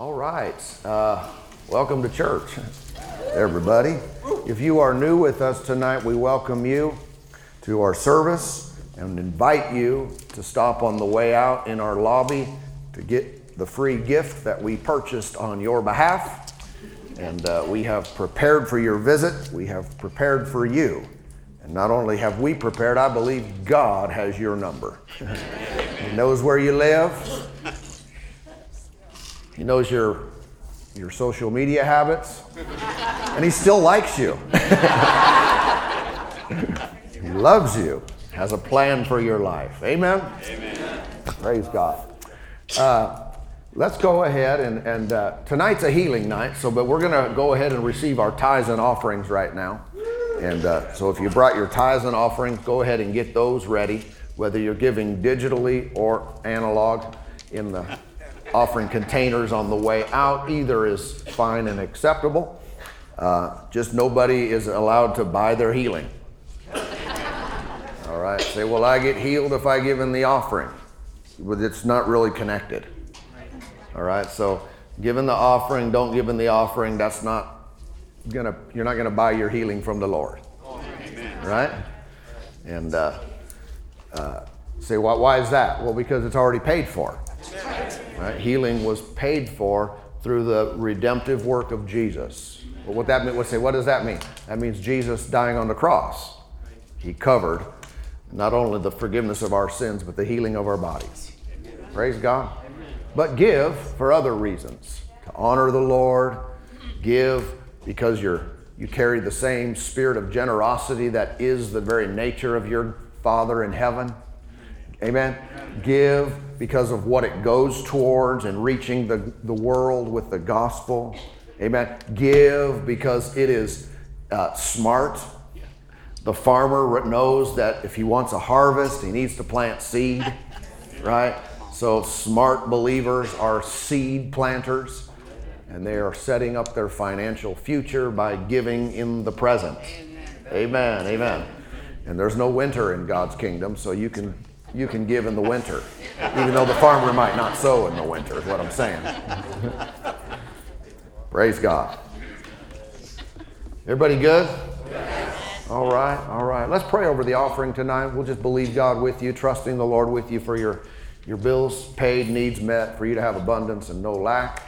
All right. Uh, welcome to church, everybody. If you are new with us tonight, we welcome you to our service and invite you to stop on the way out in our lobby to get the free gift that we purchased on your behalf. And uh, we have prepared for your visit, we have prepared for you. And not only have we prepared, I believe God has your number. he knows where you live, He knows your, your social media habits, and He still likes you. he loves you, has a plan for your life. Amen? Amen. Praise God. Uh, let's go ahead and, and uh, tonight's a healing night, so but we're going to go ahead and receive our tithes and offerings right now. And uh, so if you brought your tithes and offerings, go ahead and get those ready, whether you're giving digitally or analog in the offering containers on the way out. Either is fine and acceptable. Uh, just nobody is allowed to buy their healing. All right. Say, well, I get healed if I give in the offering. But it's not really connected. All right. So, giving the offering, don't give in the offering. That's not gonna you're not gonna buy your healing from the Lord, Amen. right? And uh, uh, say, why, why is that? Well, because it's already paid for. Right? Healing was paid for through the redemptive work of Jesus. What that mean? What say? What does that mean? That means Jesus dying on the cross. He covered not only the forgiveness of our sins, but the healing of our bodies. Praise God. But give for other reasons to honor the Lord, give because you're you carry the same spirit of generosity that is the very nature of your Father in heaven. Amen. Give because of what it goes towards and reaching the, the world with the gospel. Amen. Give because it is uh, smart. The farmer knows that if he wants a harvest, he needs to plant seed, right? So, smart believers are seed planters and they are setting up their financial future by giving in the present. Amen. Amen. Amen. And there's no winter in God's kingdom, so you can you can give in the winter, even though the farmer might not sow in the winter. Is what I'm saying. Praise God. Everybody good? All right, all right. Let's pray over the offering tonight. We'll just believe God with you, trusting the Lord with you for your, your bills paid, needs met, for you to have abundance and no lack.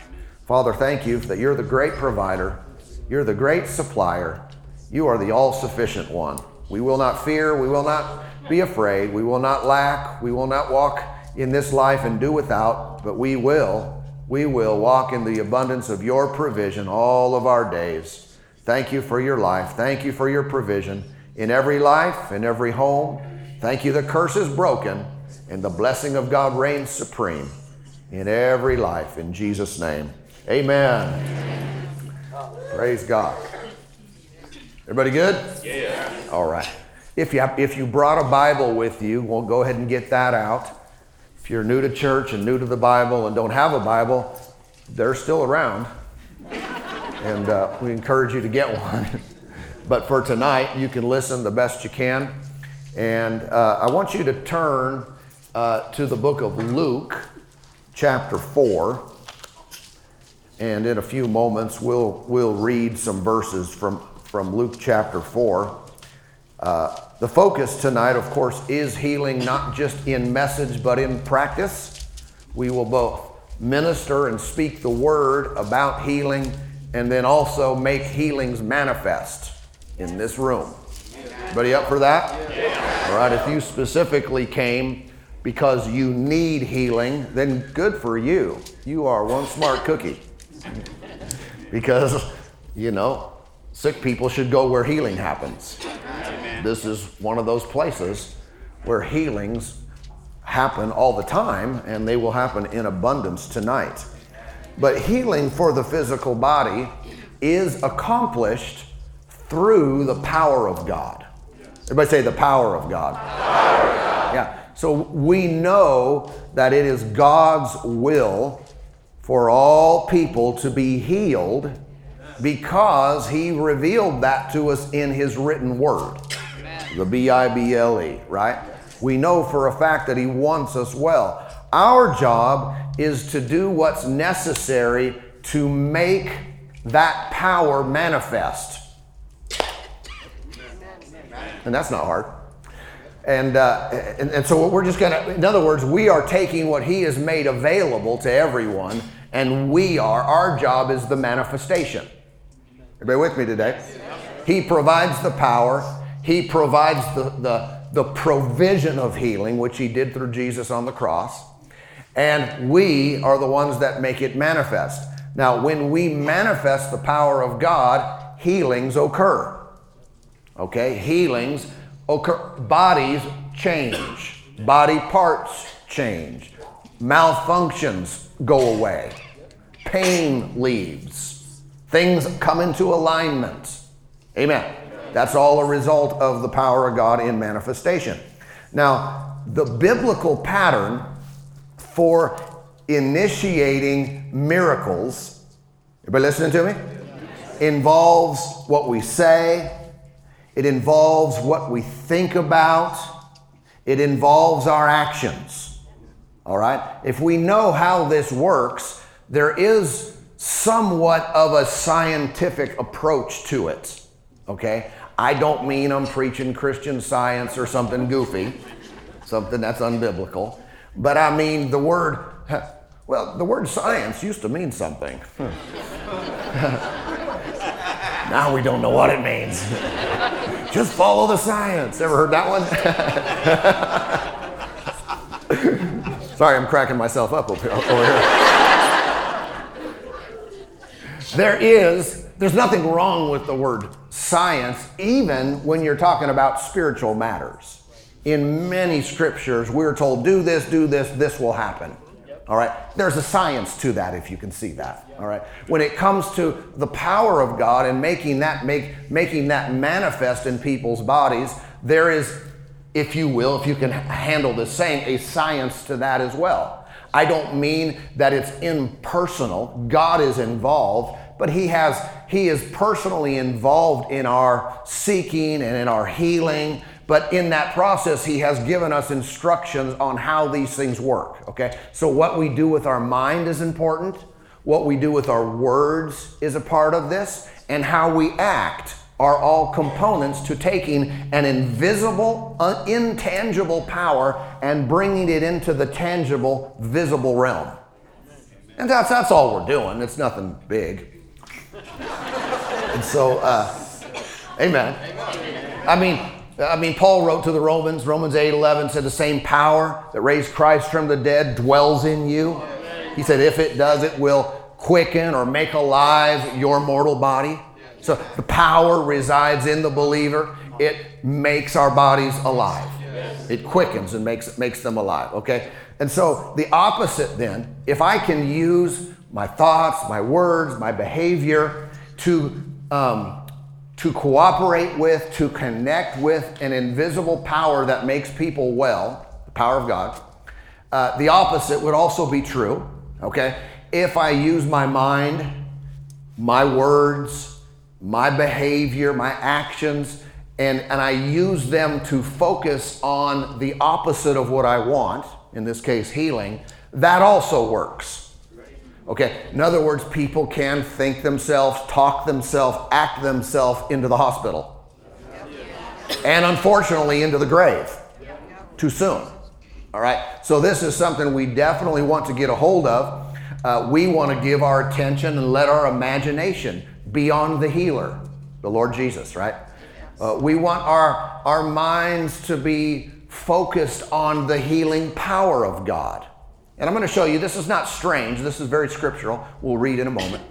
Father, thank you that you're the great provider, you're the great supplier, you are the all sufficient one. We will not fear, we will not be afraid, we will not lack, we will not walk in this life and do without, but we will, we will walk in the abundance of your provision all of our days. Thank you for your life. Thank you for your provision in every life, in every home. Thank you, the curse is broken and the blessing of God reigns supreme in every life. In Jesus' name. Amen. Praise God. Everybody good? Yeah. All right. If you, have, if you brought a Bible with you, we'll go ahead and get that out. If you're new to church and new to the Bible and don't have a Bible, they're still around. And uh, we encourage you to get one. but for tonight, you can listen the best you can. And uh, I want you to turn uh, to the book of Luke, chapter 4. And in a few moments, we'll, we'll read some verses from, from Luke chapter 4. Uh, the focus tonight, of course, is healing, not just in message, but in practice. We will both minister and speak the word about healing and then also make healings manifest in this room. Everybody up for that? Yeah. All right, if you specifically came because you need healing, then good for you. You are one smart cookie because, you know, sick people should go where healing happens. Amen. This is one of those places where healings happen all the time and they will happen in abundance tonight. But healing for the physical body is accomplished through the power of God. Everybody say the power of God. Power of God. Yeah. So we know that it is God's will for all people to be healed because he revealed that to us in his written word. The B I B L E, right? We know for a fact that he wants us well. Our job is to do what's necessary to make that power manifest. And that's not hard. And, uh, and, and so we're just going to, in other words, we are taking what He has made available to everyone, and we are, our job is the manifestation. Everybody with me today? He provides the power, He provides the, the, the provision of healing, which He did through Jesus on the cross, and we are the ones that make it manifest. Now, when we manifest the power of God, healings occur. Okay? Healings occur. Bodies change, body parts change, malfunctions go away, pain leaves, things come into alignment. Amen. That's all a result of the power of God in manifestation. Now, the biblical pattern for initiating miracles, everybody listening to me? Involves what we say, it involves what we think about, it involves our actions. All right? If we know how this works, there is somewhat of a scientific approach to it. Okay? I don't mean I'm preaching Christian science or something goofy, something that's unbiblical, but I mean the word, well, the word science used to mean something. now we don't know what it means. Just follow the science. Ever heard that one? Sorry, I'm cracking myself up over here. There is, there's nothing wrong with the word science, even when you're talking about spiritual matters. In many scriptures, we're told, do this, do this, this will happen. All right? There's a science to that if you can see that. All right? When it comes to the power of God and making that make making that manifest in people's bodies, there is if you will, if you can handle this saying, a science to that as well. I don't mean that it's impersonal. God is involved, but he has he is personally involved in our seeking and in our healing but in that process, he has given us instructions on how these things work. Okay? So, what we do with our mind is important, what we do with our words is a part of this, and how we act are all components to taking an invisible, uh, intangible power and bringing it into the tangible, visible realm. And that's, that's all we're doing. It's nothing big. and so, uh, amen. I mean, I mean, Paul wrote to the Romans, Romans 8 11 said, The same power that raised Christ from the dead dwells in you. He said, If it does, it will quicken or make alive your mortal body. So the power resides in the believer. It makes our bodies alive. It quickens and makes, makes them alive, okay? And so the opposite then, if I can use my thoughts, my words, my behavior to um, to cooperate with, to connect with an invisible power that makes people well, the power of God. Uh, the opposite would also be true, okay? If I use my mind, my words, my behavior, my actions, and, and I use them to focus on the opposite of what I want, in this case, healing, that also works. Okay, in other words, people can think themselves, talk themselves, act themselves into the hospital. And unfortunately, into the grave too soon. All right, so this is something we definitely want to get a hold of. Uh, we want to give our attention and let our imagination be on the healer, the Lord Jesus, right? Uh, we want our, our minds to be focused on the healing power of God. And I'm going to show you, this is not strange, this is very scriptural. We'll read in a moment.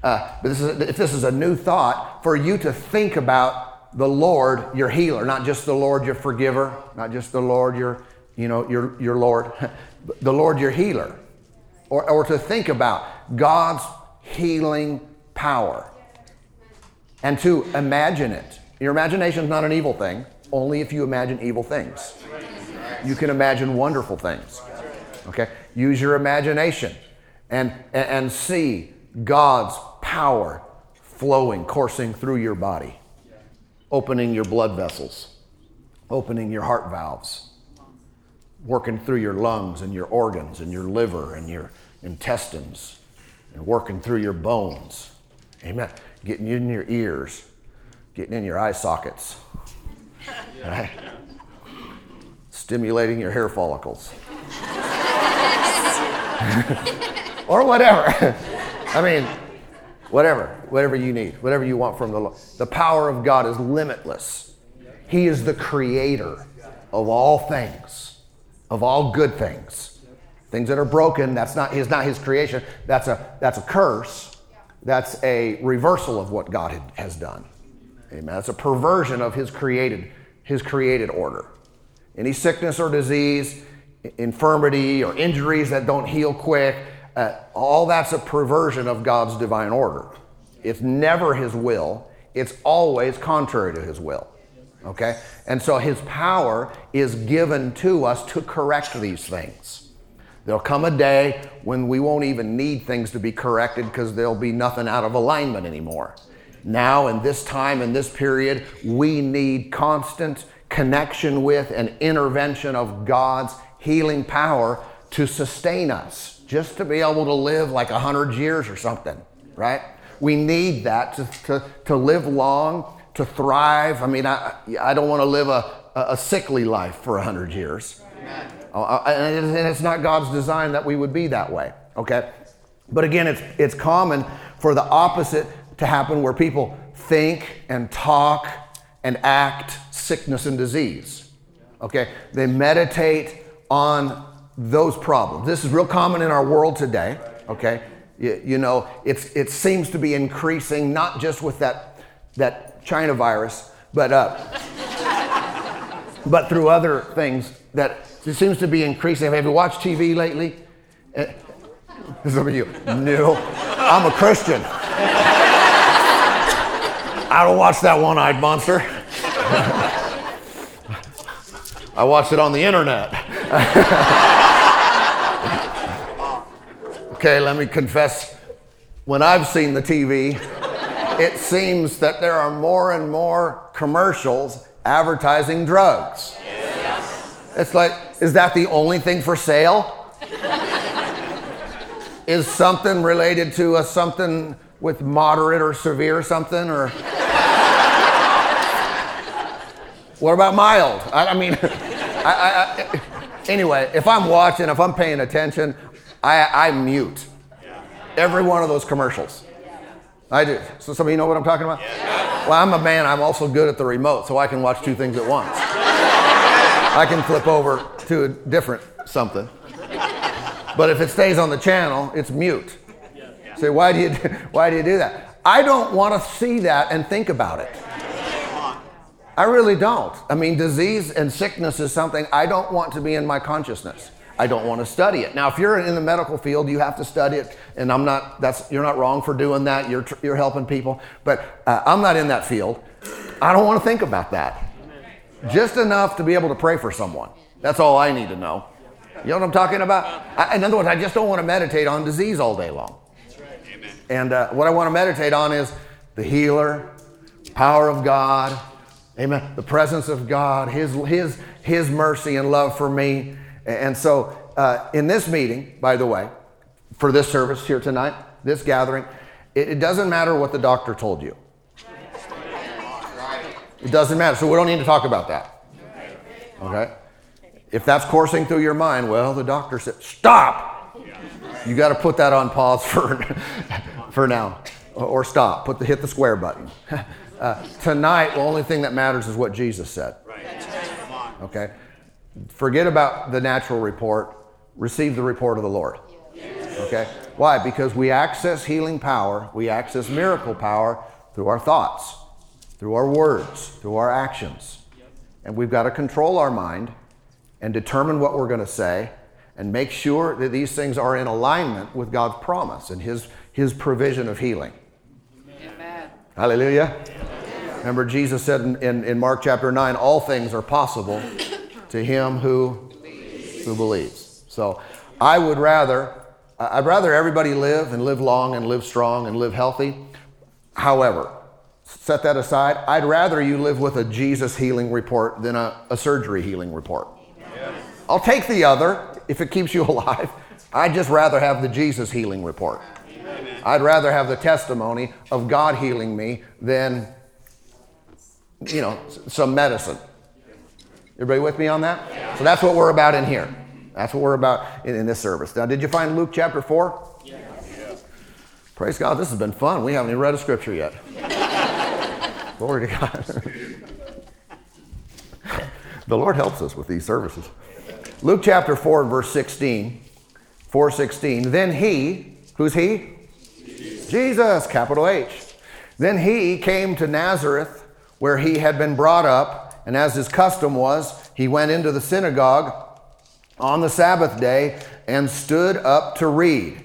Uh, but this is, if this is a new thought, for you to think about the Lord, your healer, not just the Lord, your forgiver, not just the Lord, your, you know, your, your Lord, the Lord, your healer. Or, or to think about God's healing power and to imagine it. Your imagination is not an evil thing, only if you imagine evil things. You can imagine wonderful things. Okay? Use your imagination and, and see God's power flowing, coursing through your body, opening your blood vessels, opening your heart valves, working through your lungs and your organs and your liver and your intestines and working through your bones. Amen. Getting in your ears, getting in your eye sockets. Right? Stimulating your hair follicles. or whatever. I mean, whatever, whatever you need, whatever you want from the Lord. The power of God is limitless. He is the creator of all things, of all good things. Things that are broken, that's not his, not his creation. That's a, that's a curse. That's a reversal of what God had, has done. Amen. That's a perversion of his created, his created order. Any sickness or disease, infirmity or injuries that don't heal quick, uh, all that's a perversion of God's divine order. It's never His will, it's always contrary to His will. Okay? And so His power is given to us to correct these things. There'll come a day when we won't even need things to be corrected because there'll be nothing out of alignment anymore. Now, in this time, in this period, we need constant connection with and intervention of God's healing power to sustain us just to be able to live like 100 years or something, right? We need that to, to, to live long, to thrive. I mean, I, I don't want to live a, a sickly life for 100 years. Uh, and it's not God's design that we would be that way, okay? But again, it's, it's common for the opposite to happen where people think and talk and act sickness and disease, okay? They meditate on those problems. This is real common in our world today, okay? You, you, know, it's, it seems to be increasing, not just with that, that China virus, but, uh, but through other things that it seems to be increasing. Have you watched TV lately? Uh, some of you, no. I'm a Christian. I don't watch that one eyed monster. I watch it on the internet. Okay, let me confess. When I've seen the TV, it seems that there are more and more commercials advertising drugs. Yes. It's like, is that the only thing for sale? is something related to a something with moderate or severe something or what about mild i, I mean I, I, anyway if i'm watching if i'm paying attention I, I mute every one of those commercials. I do. So some of you know what I'm talking about? Well, I'm a man. I'm also good at the remote, so I can watch two things at once. I can flip over to a different something. But if it stays on the channel, it's mute. Say, why do you why do you do that? I don't want to see that and think about it. I really don't. I mean, disease and sickness is something I don't want to be in my consciousness. I don't want to study it. Now, if you're in the medical field, you have to study it, and I'm not. That's you're not wrong for doing that. You're you're helping people, but uh, I'm not in that field. I don't want to think about that. Just enough to be able to pray for someone. That's all I need to know. You know what I'm talking about? I, in other words, I just don't want to meditate on disease all day long. And uh, what I want to meditate on is the healer, power of God, amen, the presence of God, His, His, His mercy and love for me, and so, uh, in this meeting, by the way, for this service here tonight, this gathering, it, it doesn't matter what the doctor told you. It doesn't matter. So, we don't need to talk about that. Okay? If that's coursing through your mind, well, the doctor said, stop. You got to put that on pause for, for now. Or stop. Put the, hit the square button. Uh, tonight, the only thing that matters is what Jesus said. Okay? Forget about the natural report, receive the report of the Lord. Okay? Why? Because we access healing power, we access miracle power through our thoughts, through our words, through our actions. And we've got to control our mind and determine what we're going to say and make sure that these things are in alignment with God's promise and His, his provision of healing. Amen. Hallelujah. Amen. Remember, Jesus said in, in, in Mark chapter 9, all things are possible to him who who believes. So I would rather I'd rather everybody live and live long and live strong and live healthy. However, set that aside. I'd rather you live with a Jesus healing report than a, a surgery healing report. I'll take the other if it keeps you alive, I'd just rather have the Jesus healing report. I'd rather have the testimony of God healing me than, you know, some medicine. Everybody with me on that? So that's what we're about in here. That's what we're about in, in this service. Now, did you find Luke chapter 4? Yes. Praise God, this has been fun. We haven't even read a scripture yet. Glory to God. the Lord helps us with these services. Luke chapter 4, verse 16. 416. Then he, who's he? Jesus. Jesus, capital H. Then he came to Nazareth, where he had been brought up, and as his custom was, he went into the synagogue on the Sabbath day and stood up to read.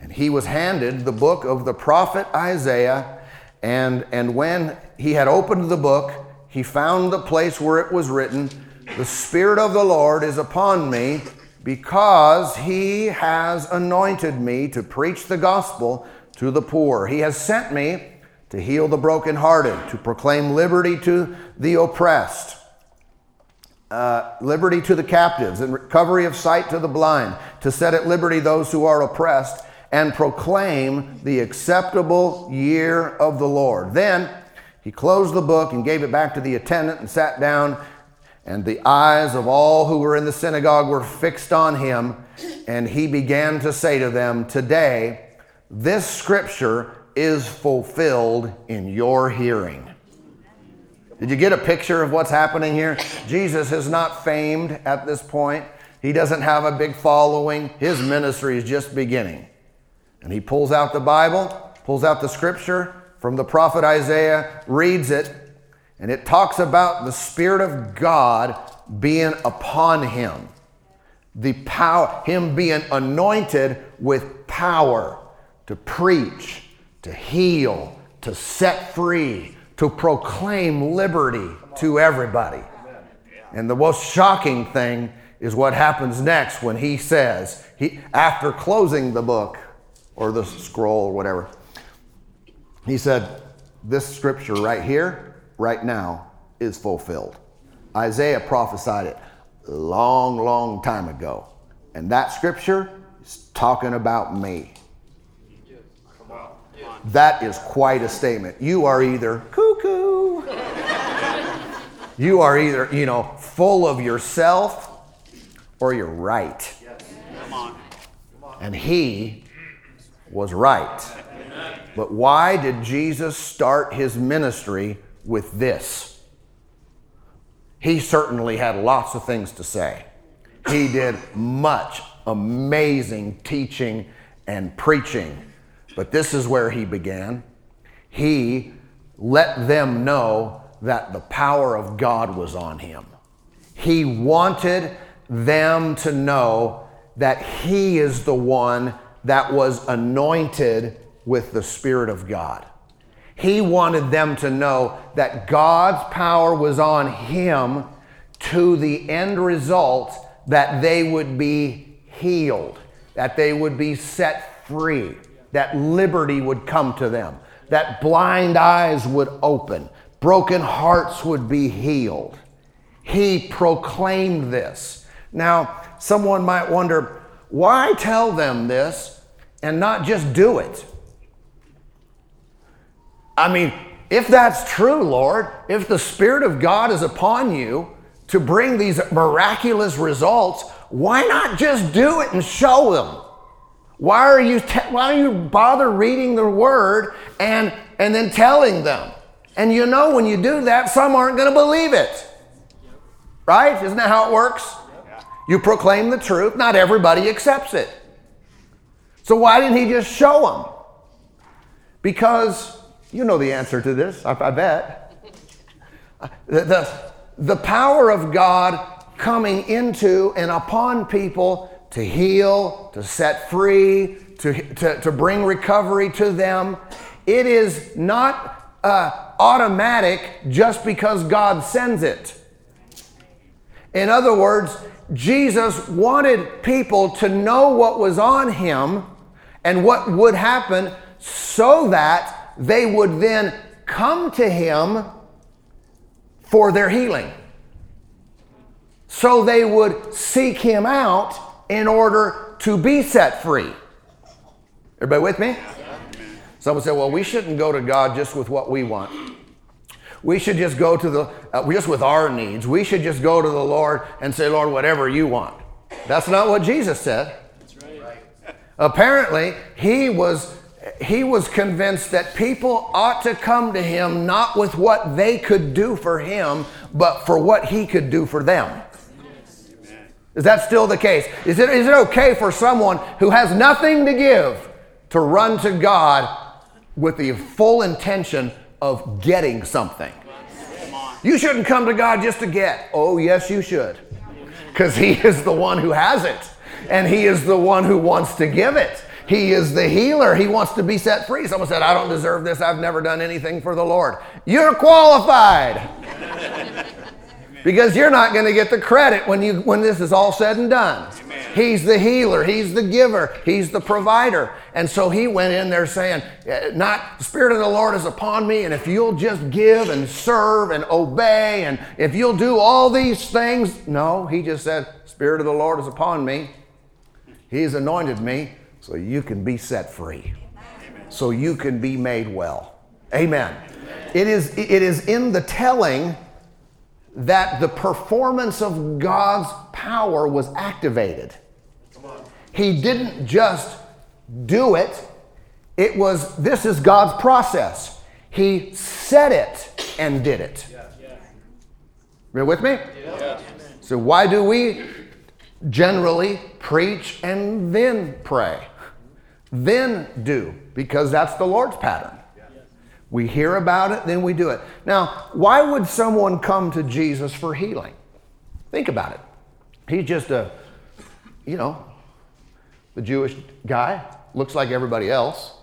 And he was handed the book of the prophet Isaiah. And, and when he had opened the book, he found the place where it was written, The Spirit of the Lord is upon me, because he has anointed me to preach the gospel to the poor. He has sent me to heal the brokenhearted, to proclaim liberty to the oppressed uh, liberty to the captives and recovery of sight to the blind, to set at liberty those who are oppressed, and proclaim the acceptable year of the Lord. Then he closed the book and gave it back to the attendant and sat down, and the eyes of all who were in the synagogue were fixed on him, and he began to say to them, Today, this scripture is fulfilled in your hearing. Did you get a picture of what's happening here? Jesus is not famed at this point. He doesn't have a big following. His ministry is just beginning. And he pulls out the Bible, pulls out the scripture from the prophet Isaiah, reads it, and it talks about the Spirit of God being upon him. The power, him being anointed with power to preach, to heal, to set free, to proclaim liberty to everybody. And the most shocking thing is what happens next when he says, he, after closing the book or the scroll or whatever, he said, This scripture right here, right now, is fulfilled. Isaiah prophesied it long, long time ago. And that scripture is talking about me. That is quite a statement. You are either cuckoo, you are either, you know, full of yourself or you're right. And he was right. But why did Jesus start his ministry with this? He certainly had lots of things to say. He did much amazing teaching and preaching but this is where he began. He let them know that the power of God was on him. He wanted them to know that he is the one that was anointed with the Spirit of God. He wanted them to know that God's power was on him to the end result that they would be healed, that they would be set free that liberty would come to them, that blind eyes would open, broken hearts would be healed. He proclaimed this. Now, someone might wonder, why tell them this and not just do it? I mean, if that's true, Lord, if the Spirit of God is upon you to bring these miraculous results, why not just do it and show them? Why are you te- why do you bother reading the word and and then telling them? And you know when you do that, some aren't going to believe it. Right? Isn't that how it works? You proclaim the truth, not everybody accepts it. So why didn't he just show them? Because you know the answer to this, I, I bet. The, the, the power of God coming into and upon people to heal, to set free, to, to, to bring recovery to them. It is not uh, automatic just because God sends it. In other words, Jesus wanted people to know what was on him and what would happen so that they would then come to him for their healing. So they would seek him out in order to be set free. Everybody with me? Someone said, well, we shouldn't go to God just with what we want. We should just go to the, uh, just with our needs. We should just go to the Lord and say, Lord, whatever you want. That's not what Jesus said. Right. Apparently, he was, he was convinced that people ought to come to him not with what they could do for him, but for what he could do for them. Is that still the case? Is it, is it okay for someone who has nothing to give to run to God with the full intention of getting something. You shouldn't come to God just to get. Oh, yes, you should. Because He is the one who has it, and He is the one who wants to give it. He is the healer. He wants to be set free. Someone said, I don't deserve this. I've never done anything for the Lord. You're qualified because you're not going to get the credit when you when this is all said and done. Amen. He's the healer, he's the giver, he's the provider. And so he went in there saying, eh, not the spirit of the Lord is upon me and if you'll just give and serve and obey and if you'll do all these things, no, he just said, spirit of the Lord is upon me. He's anointed me so you can be set free. Amen. So you can be made well. Amen. Amen. It is it is in the telling that the performance of God's power was activated. He didn't just do it, it was this is God's process. He said it and did it. You with me? So, why do we generally preach and then pray? Then do, because that's the Lord's pattern. We hear about it, then we do it. Now, why would someone come to Jesus for healing? Think about it. He's just a, you know, the Jewish guy, looks like everybody else,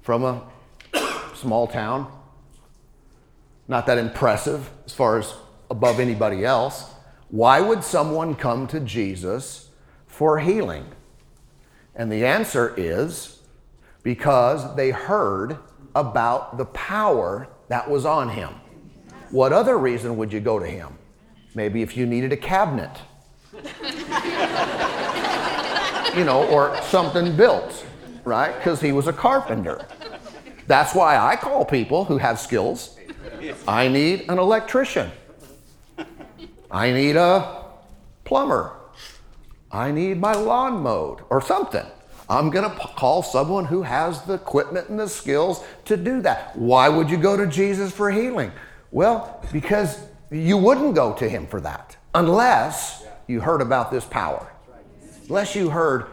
from a small town. Not that impressive as far as above anybody else. Why would someone come to Jesus for healing? And the answer is because they heard about the power that was on him. What other reason would you go to him? Maybe if you needed a cabinet, you know, or something built, right? Because he was a carpenter. That's why I call people who have skills. I need an electrician. I need a plumber. I need my lawn mowed or something. I'm going to call someone who has the equipment and the skills to do that. Why would you go to Jesus for healing? Well, because you wouldn't go to him for that unless you heard about this power. Unless you heard,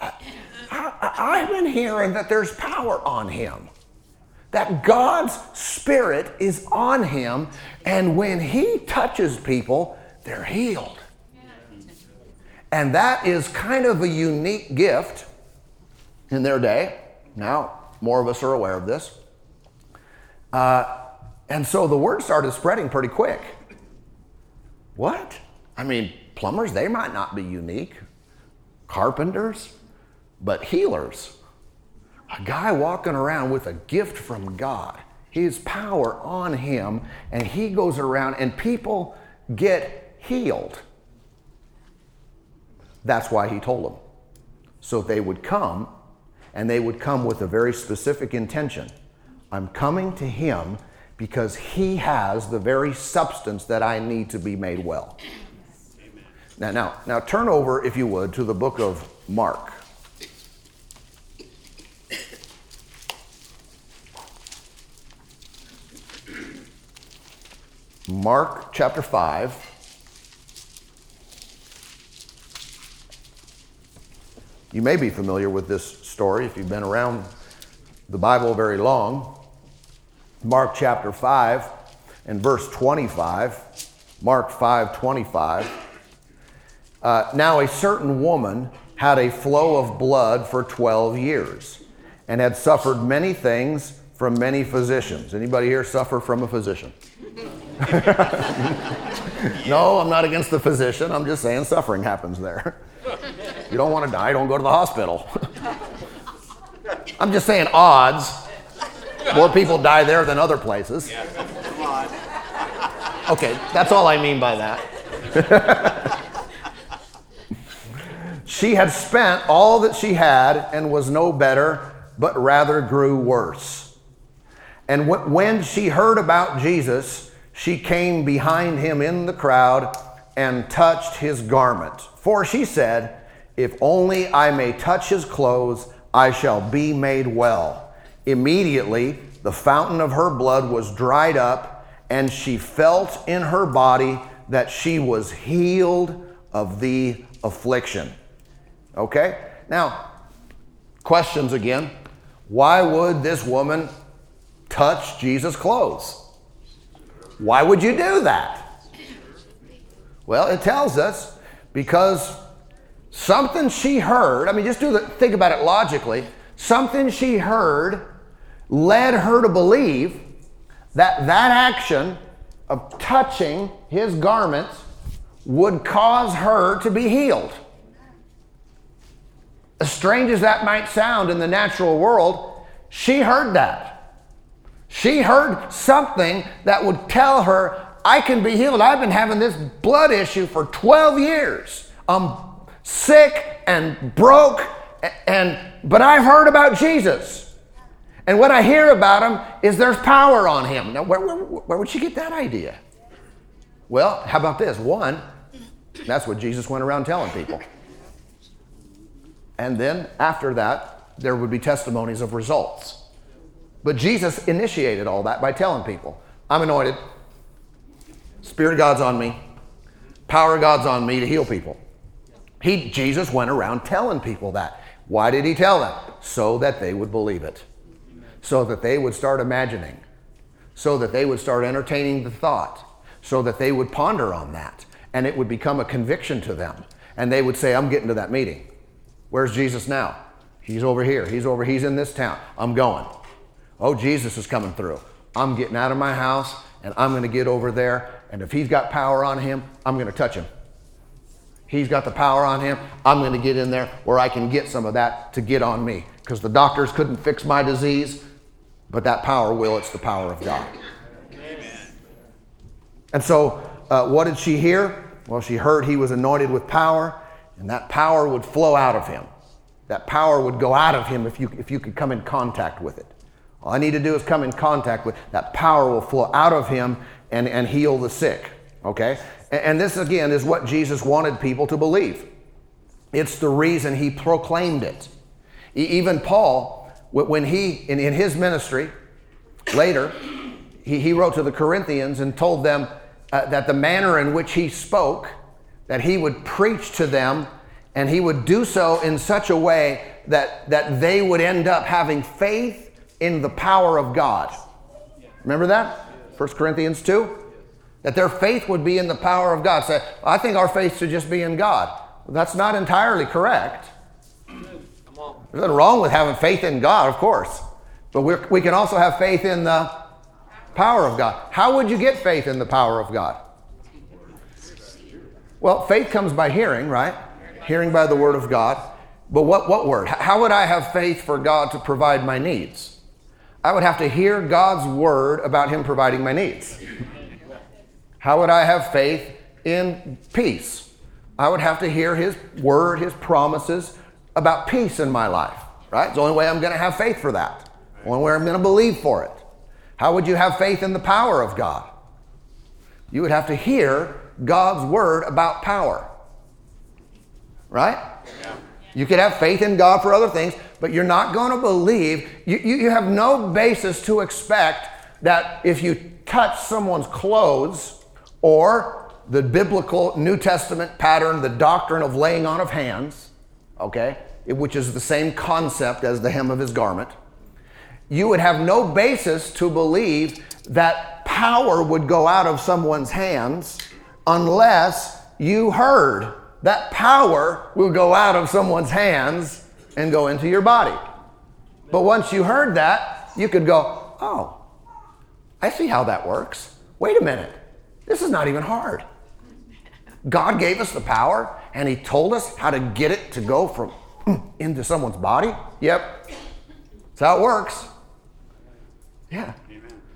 I, have been hearing that there's power on him, that God's Spirit is on him, and when he touches people, they're healed. And that is kind of a unique gift in their day. Now, more of us are aware of this. Uh, and so the word started spreading pretty quick. What? I mean, plumbers, they might not be unique. Carpenters, but healers. A guy walking around with a gift from God, his power on him, and he goes around and people get healed. That's why he told them. So they would come and they would come with a very specific intention. I'm coming to him because he has the very substance that I need to be made well. Amen. Now, now, now turn over, if you would, to the book of Mark. Mark chapter 5. You may be familiar with this story if you've been around the Bible very long. Mark chapter 5 and verse 25. Mark 5 25. Uh, now, a certain woman had a flow of blood for 12 years and had suffered many things from many physicians. Anybody here suffer from a physician? no, I'm not against the physician. I'm just saying suffering happens there. You don't want to die, don't go to the hospital. I'm just saying odds. More people die there than other places. Okay, that's all I mean by that. she had spent all that she had and was no better, but rather grew worse. And when she heard about Jesus, she came behind him in the crowd and touched his garment. For she said, If only I may touch his clothes, I shall be made well. Immediately, the fountain of her blood was dried up, and she felt in her body that she was healed of the affliction. Okay? Now, questions again. Why would this woman touch Jesus' clothes? Why would you do that? Well, it tells us because something she heard, I mean, just do the, think about it logically, something she heard led her to believe that that action of touching his garments would cause her to be healed. As strange as that might sound in the natural world, she heard that. She heard something that would tell her, I can be healed. I've been having this blood issue for 12 years. I'm sick and broke, and but I've heard about Jesus. And what I hear about him is there's power on him. Now, where, where, where would she get that idea? Well, how about this? One, that's what Jesus went around telling people. And then after that, there would be testimonies of results. But Jesus initiated all that by telling people, I'm anointed, Spirit of God's on me, power of God's on me to heal people. He, Jesus went around telling people that. Why did he tell them? So that they would believe it, so that they would start imagining, so that they would start entertaining the thought, so that they would ponder on that, and it would become a conviction to them. And they would say, I'm getting to that meeting. Where's Jesus now? He's over here. He's over, he's in this town. I'm going. Oh, Jesus is coming through. I'm getting out of my house and I'm going to get over there. And if he's got power on him, I'm going to touch him. He's got the power on him. I'm going to get in there where I can get some of that to get on me. Because the doctors couldn't fix my disease, but that power will. It's the power of God. Amen. And so, uh, what did she hear? Well, she heard he was anointed with power and that power would flow out of him. That power would go out of him if you, if you could come in contact with it. All I need to do is come in contact with that power will flow out of him and, and heal the sick. Okay? And, this again is what Jesus wanted people to believe. It's the reason he proclaimed it. Even Paul, when he, in, his ministry, later, he, he wrote to the Corinthians and told them uh, that the manner in which he spoke that he would preach to them and he would do so in such a way that, that they would end up having faith in the power of God. Remember that? 1 Corinthians 2? That their faith would be in the power of God. So I think our faith should just be in God. That's not entirely correct. There's nothing wrong with having faith in God, of course. But we can also have faith in the power of God. How would you get faith in the power of God? Well, faith comes by hearing, right? Hearing by the word of God. But what, what word? How would I have faith for God to provide my needs? I would have to hear God's word about Him providing my needs. How would I have faith in peace? I would have to hear His word, His promises about peace in my life, right? It's the only way I'm going to have faith for that. The only way I'm going to believe for it. How would you have faith in the power of God? You would have to hear God's word about power. Right? Yeah. You could have faith in God for other things, but you're not going to believe, you, you, you have no basis to expect that if you touch someone's clothes or the biblical New Testament pattern, the doctrine of laying on of hands, okay, which is the same concept as the hem of his garment, you would have no basis to believe that power would go out of someone's hands unless you heard that power will go out of someone's hands and go into your body. But once you heard that, you could go, oh, I see how that works. Wait a minute. This is not even hard. God gave us the power and He told us how to get it to go from mm, into someone's body. Yep. That's how it works. Yeah.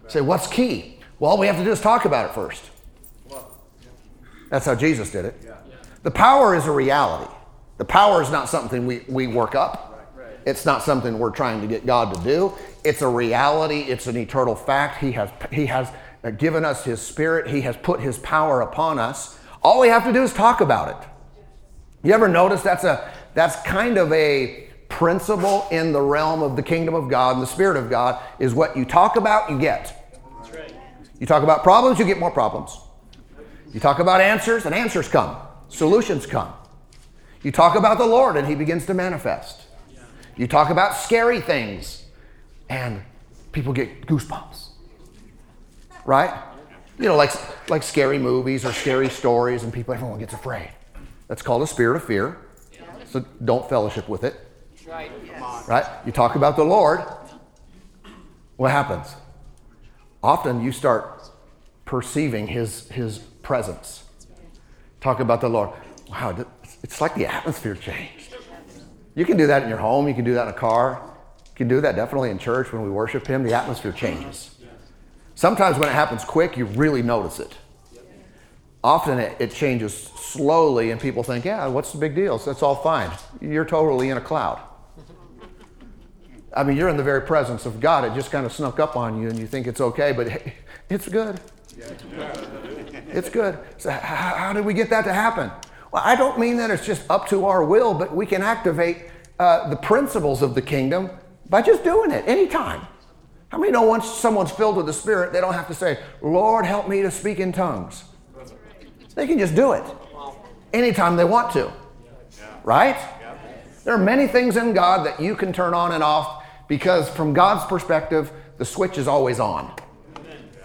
Say, what's key? Well, all we have to do is talk about it first. That's how Jesus did it. The power is a reality. The power is not something we, we work up. It's not something we're trying to get God to do. It's a reality. It's an eternal fact. He has, he has given us His Spirit. He has put His power upon us. All we have to do is talk about it. You ever notice that's a that's kind of a principle in the realm of the kingdom of God and the Spirit of God is what you talk about, you get. You talk about problems, you get more problems. You talk about answers, and answers come. Solutions come. You talk about the Lord, and He begins to manifest. You talk about scary things, and people get goosebumps. Right? You know, like, like scary movies or scary stories, and people, everyone gets afraid. That's called a spirit of fear. So don't fellowship with it. Right. You talk about the Lord. What happens? Often you start perceiving his, his presence. Talk about the Lord. Wow, it's like the atmosphere changed. You can do that in your home, you can do that in a car. You can do that definitely in church when we worship Him. The atmosphere changes. Sometimes when it happens quick, you really notice it. Often it, it changes slowly, and people think, yeah, what's the big deal? So that's all fine. You're totally in a cloud. I mean, you're in the very presence of God. It just kind of snuck up on you, and you think it's okay, but it's good. It's good. So, how, how did we get that to happen? Well, I don't mean that it's just up to our will, but we can activate uh, the principles of the kingdom by just doing it anytime. How many know once someone's filled with the Spirit, they don't have to say, Lord, help me to speak in tongues? They can just do it anytime they want to. Right? There are many things in God that you can turn on and off because, from God's perspective, the switch is always on.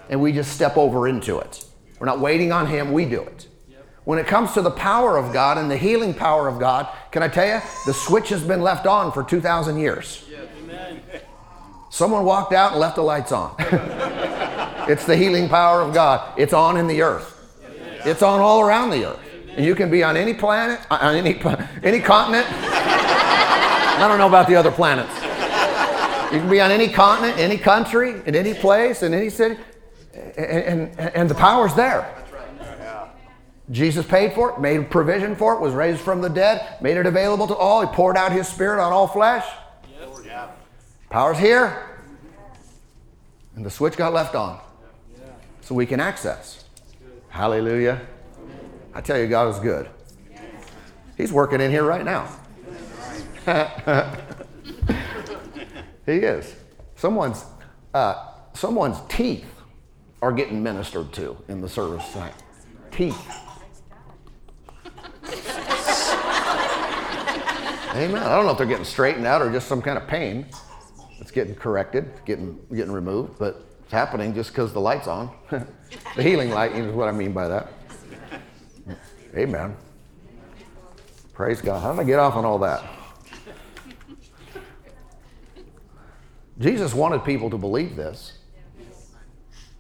And we just step over into it. We're not waiting on Him, we do it. When it comes to the power of God and the healing power of God, can I tell you, the switch has been left on for 2,000 years. Someone walked out and left the lights on. it's the healing power of God. It's on in the earth. It's on all around the earth. And you can be on any planet, uh, on any, any continent. I don't know about the other planets. You can be on any continent, any country, in any place, in any city, and, and, and the power's there. Jesus paid for it, made provision for it, was raised from the dead, made it available to all. He poured out his spirit on all flesh. Power's here. And the switch got left on. So we can access. Hallelujah. I tell you, God is good. He's working in here right now. he is. Someone's, uh, someone's teeth are getting ministered to in the service tonight. Teeth. Amen. I don't know if they're getting straightened out or just some kind of pain. It's getting corrected, getting getting removed, but it's happening just because the light's on. the healing light is what I mean by that. Amen. Praise God. How did I get off on all that? Jesus wanted people to believe this.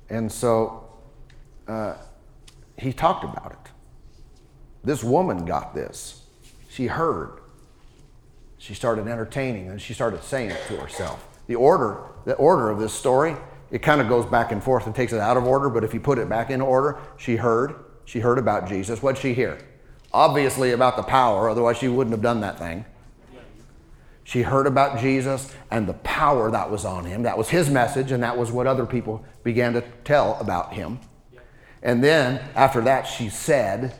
And so uh, he talked about it. This woman got this. She heard. She started entertaining and she started saying it to herself. The order, the order of this story it kind of goes back and forth and takes it out of order, but if you put it back in order, she heard. She heard about Jesus. What'd she hear? Obviously about the power, otherwise she wouldn't have done that thing. She heard about Jesus and the power that was on him. That was his message, and that was what other people began to tell about him. And then after that, she said,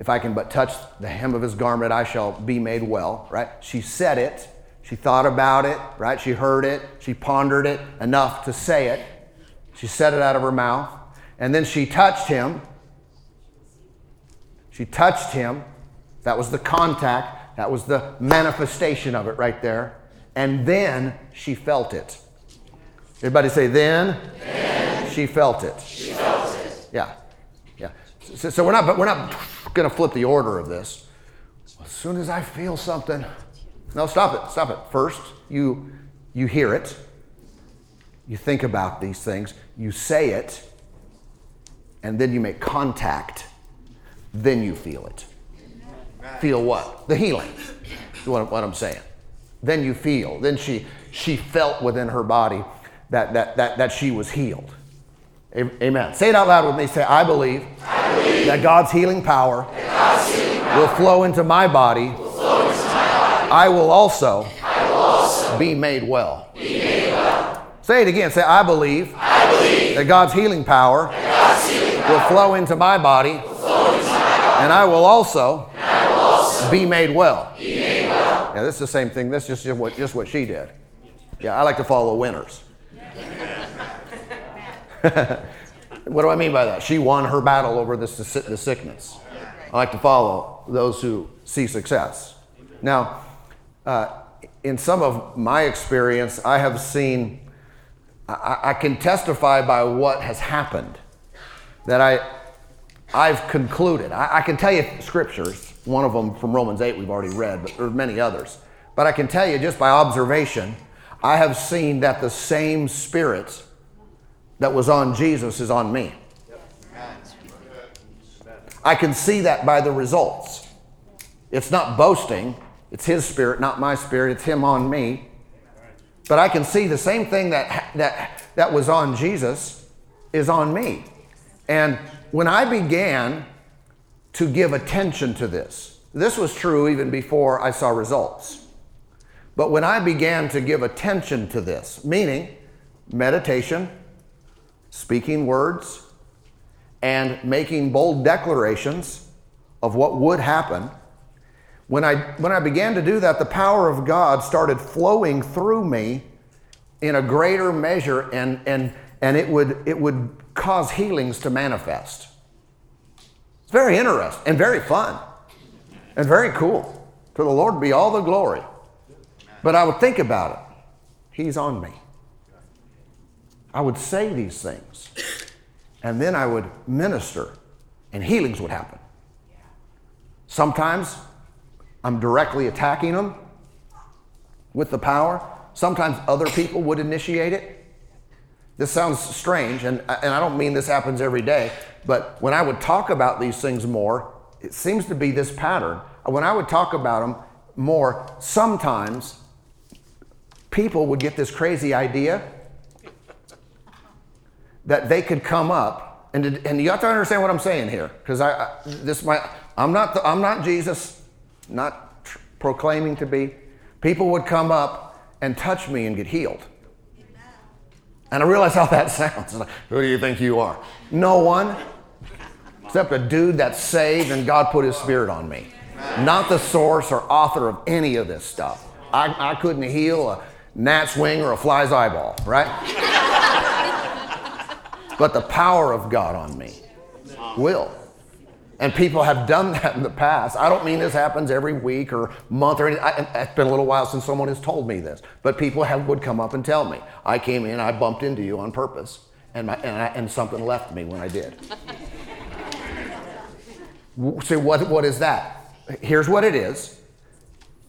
If I can but touch the hem of his garment, I shall be made well, right? She said it. She thought about it, right? She heard it. She pondered it enough to say it. She said it out of her mouth. And then she touched him. She touched him. That was the contact. That was the manifestation of it right there. And then she felt it. Everybody say, then, then she felt it. She felt it. Yeah. Yeah. So, so we're not, we're not going to flip the order of this. As soon as I feel something, no, stop it. Stop it. First, you you hear it. You think about these things. You say it. And then you make contact. Then you feel it. Feel what? The healing. What, what I'm saying. Then you feel. Then she she felt within her body that that that, that she was healed. Amen. Say it out loud with me. Say, I believe, I believe that God's healing power, God's healing power will flow into my body I will also, I will also be, made well. be made well. Say it again. Say, I believe, I believe that God's healing power, God's healing power will flow into my body, into my body and I will also, I will also be, made well. be made well. Yeah, this is the same thing. This is just what, just what she did. Yeah, I like to follow winners. what do I mean by that? She won her battle over this, the sickness. I like to follow those who see success. Now, uh, in some of my experience, I have seen, I, I, can testify by what has happened that I, I've concluded. I, I, can tell you scriptures, one of them from Romans 8 we've already read, but there's many others. But I can tell you just by observation, I have seen that the same spirit that was on Jesus is on me. I can see that by the results. It's not boasting, it's His Spirit, not my spirit, it's Him on me. But I can see the same thing that, that, that was on Jesus is on me. And when I began to give attention to this, this was true even before I saw results. But when I began to give attention to this, meaning meditation, speaking words, and making bold declarations of what would happen, when I, when I began to do that, the power of God started flowing through me in a greater measure, and, and, and it, would, it would cause healings to manifest. It's very interesting and very fun and very cool. To the Lord be all the glory. But I would think about it. He's on me. I would say these things, and then I would minister, and healings would happen. Sometimes I'm directly attacking them with the power. Sometimes other people would initiate it. This sounds strange, and, and I don't mean this happens every day, but when I would talk about these things more, it seems to be this pattern. When I would talk about them more, sometimes people would get this crazy idea that they could come up, and, and you have to understand what I'm saying here, because I, I, this might, I'm not, the, I'm not Jesus, not tr- proclaiming to be. People would come up and touch me and get healed. And I realize how that sounds. Like, Who do you think you are? No one, except a dude that's saved and God put His Spirit on me. Not the source or author of any of this stuff. I, I couldn't heal a gnat's wing or a fly's eyeball, right? but the power of God on me will. And people have done that in the past. I don't mean this happens every week or month or anything. It's been a little while since someone has told me this, but people have, would come up and tell me. I came in, I bumped into you on purpose, and, my, and, I, and something left me when I did. so, what, what is that? Here's what it is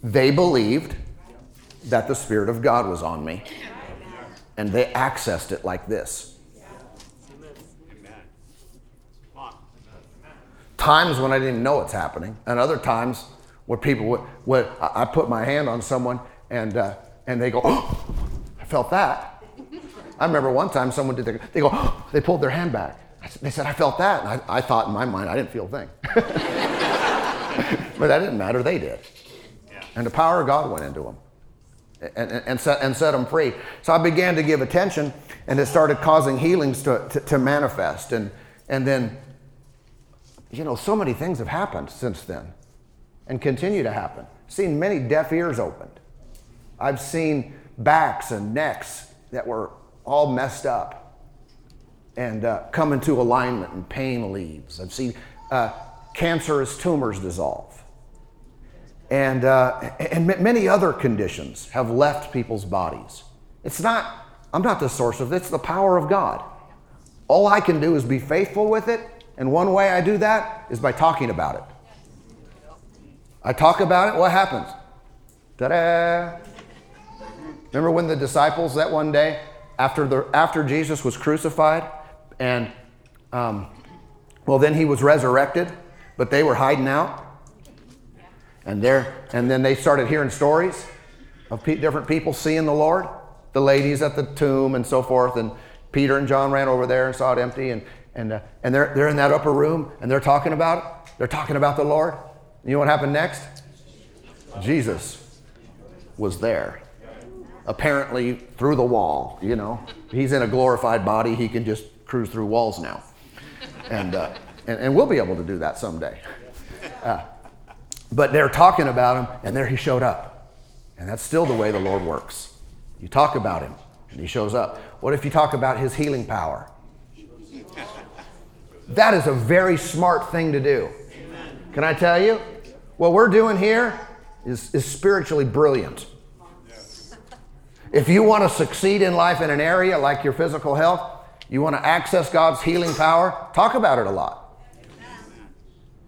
they believed that the Spirit of God was on me, and they accessed it like this. Times when I didn't know it's happening, and other times where people would, would I put my hand on someone and, uh, and they go, oh, I felt that. I remember one time someone did, they go, oh, they pulled their hand back. They said, I felt that. And I, I thought in my mind, I didn't feel a thing. but that didn't matter, they did. And the power of God went into them and, and, and, set, and set them free. So I began to give attention, and it started causing healings to, to, to manifest. And, and then, you know, so many things have happened since then and continue to happen. I've seen many deaf ears opened. I've seen backs and necks that were all messed up and uh, come into alignment and pain leaves. I've seen uh, cancerous tumors dissolve and, uh, and many other conditions have left people's bodies. It's not, I'm not the source of it, it's the power of God. All I can do is be faithful with it, and one way I do that is by talking about it. I talk about it, what happens? Ta da! Remember when the disciples that one day, after, the, after Jesus was crucified, and um, well, then he was resurrected, but they were hiding out? And, there, and then they started hearing stories of pe- different people seeing the Lord, the ladies at the tomb and so forth. And Peter and John ran over there and saw it empty. And, and, uh, and they're, they're in that upper room and they're talking about it. They're talking about the Lord. You know what happened next? Jesus was there. Apparently, through the wall, you know. He's in a glorified body, he can just cruise through walls now. And, uh, and, and, we'll be able to do that someday. Uh, but they're talking about him, and there he showed up. And that's still the way the Lord works. You talk about him, and he shows up. What if you talk about his healing power? That is a very smart thing to do. Can I tell you? What we're doing here is, is spiritually brilliant. If you want to succeed in life in an area like your physical health, you want to access God's healing power, talk about it a lot.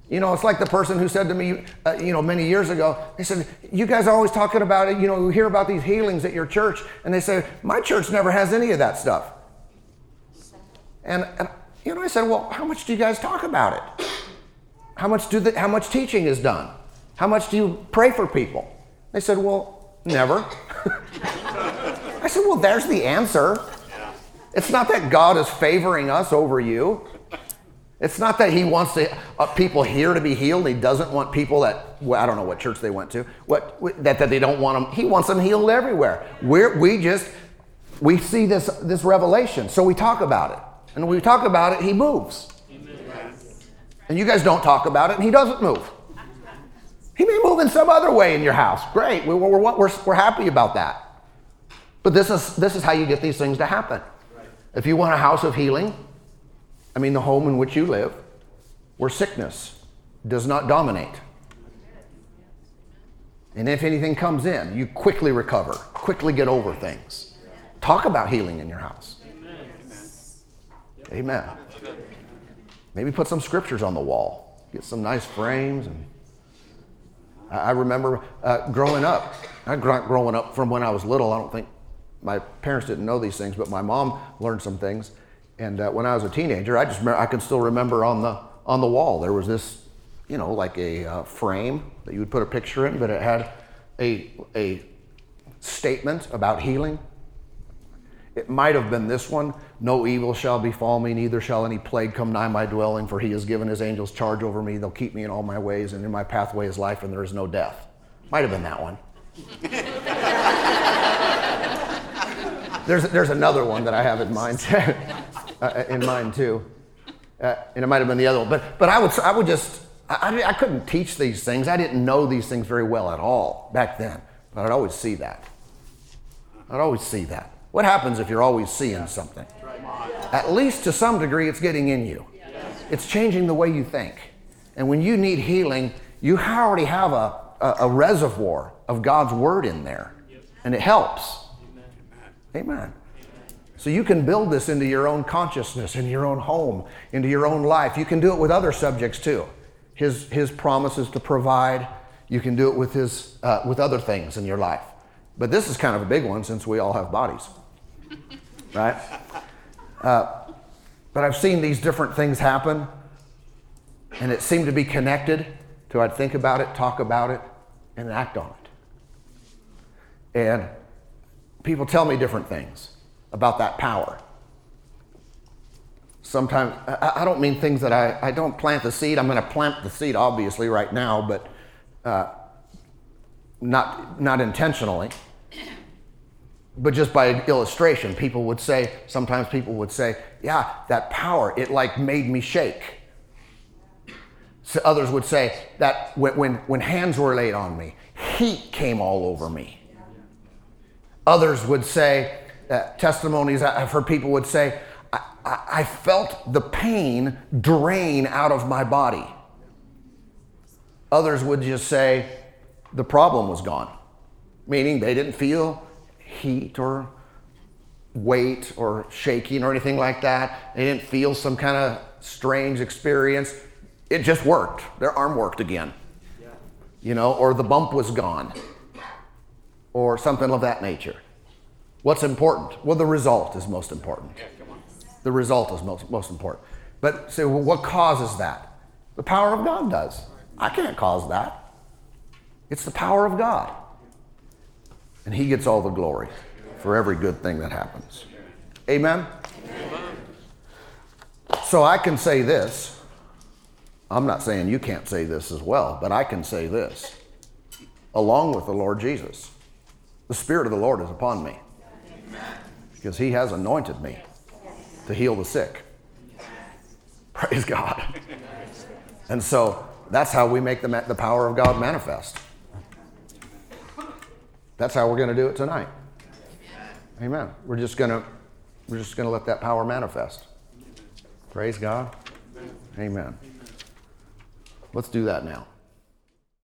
You know, it's like the person who said to me, uh, you know, many years ago, they said, You guys are always talking about it. You know, we hear about these healings at your church. And they say, My church never has any of that stuff. And, and you know, I said, Well, how much do you guys talk about it? How much, do the, how much teaching is done? How much do you pray for people? They said, Well, never. I said, Well, there's the answer. It's not that God is favoring us over you. It's not that he wants to, uh, people here to be healed. He doesn't want people that, well, I don't know what church they went to, what, that, that they don't want them. He wants them healed everywhere. We're, we just, we see this, this revelation, so we talk about it. And when we talk about it, he moves. And you guys don't talk about it, and he doesn't move. He may move in some other way in your house. Great, we're, we're, we're, we're happy about that. But this is, this is how you get these things to happen. If you want a house of healing, I mean the home in which you live, where sickness does not dominate. And if anything comes in, you quickly recover, quickly get over things. Talk about healing in your house. Amen. Maybe put some scriptures on the wall. Get some nice frames. And I remember uh, growing up. I growing up from when I was little. I don't think my parents didn't know these things, but my mom learned some things. And uh, when I was a teenager, I just remember, I can still remember on the on the wall there was this, you know, like a uh, frame that you would put a picture in, but it had a a statement about healing. It might have been this one: "No evil shall befall me, neither shall any plague come nigh my dwelling, for He has given His angels charge over me; they'll keep me in all my ways, and in my pathway is life, and there is no death." Might have been that one. there's there's another one that I have in mind. uh, in mind too. Uh, and it might have been the other one. But, but I, would, I would just, I, I couldn't teach these things. I didn't know these things very well at all back then. But I'd always see that. I'd always see that. What happens if you're always seeing something? At least to some degree, it's getting in you. It's changing the way you think. And when you need healing, you already have a, a, a reservoir of God's word in there. And it helps. Amen. So you can build this into your own consciousness, into your own home, into your own life. You can do it with other subjects too. His, his promises to provide. You can do it with, his, uh, with other things in your life. But this is kind of a big one since we all have bodies, right? Uh, but I've seen these different things happen, and it seemed to be connected to I'd think about it, talk about it, and act on it. And people tell me different things about that power. Sometimes, I, don't mean things that I, I don't plant the seed. I'm going to plant the seed, obviously, right now, but uh, not, not intentionally. But just by illustration, people would say, sometimes people would say, yeah, that power, it like made me shake. So others would say that when, when, when hands were laid on me, heat came all over me. Others would say uh, testimonies I've heard people would say, I, I, I felt the pain drain out of my body. Others would just say, the problem was gone, meaning they didn't feel heat or weight or shaking or anything like that. They didn't feel some kind of strange experience. It just worked. Their arm worked again. You know, or the bump was gone, or something of that nature. What's important? Well, the result is most important. The result is most, most important. But say, well, what causes that? The power of God does. I can't cause that. It's the power of God. And He gets all the glory for every good thing that happens. Amen? Amen? So I can say this. I'm not saying you can't say this as well, but I can say this along with the Lord Jesus. The Spirit of the Lord is upon me because He has anointed me to heal the sick. Praise God. And so that's how we make the, the power of God manifest. That's how we're going to do it tonight. Amen. We're just going to we're just going to let that power manifest. Praise God. Amen. Let's do that now.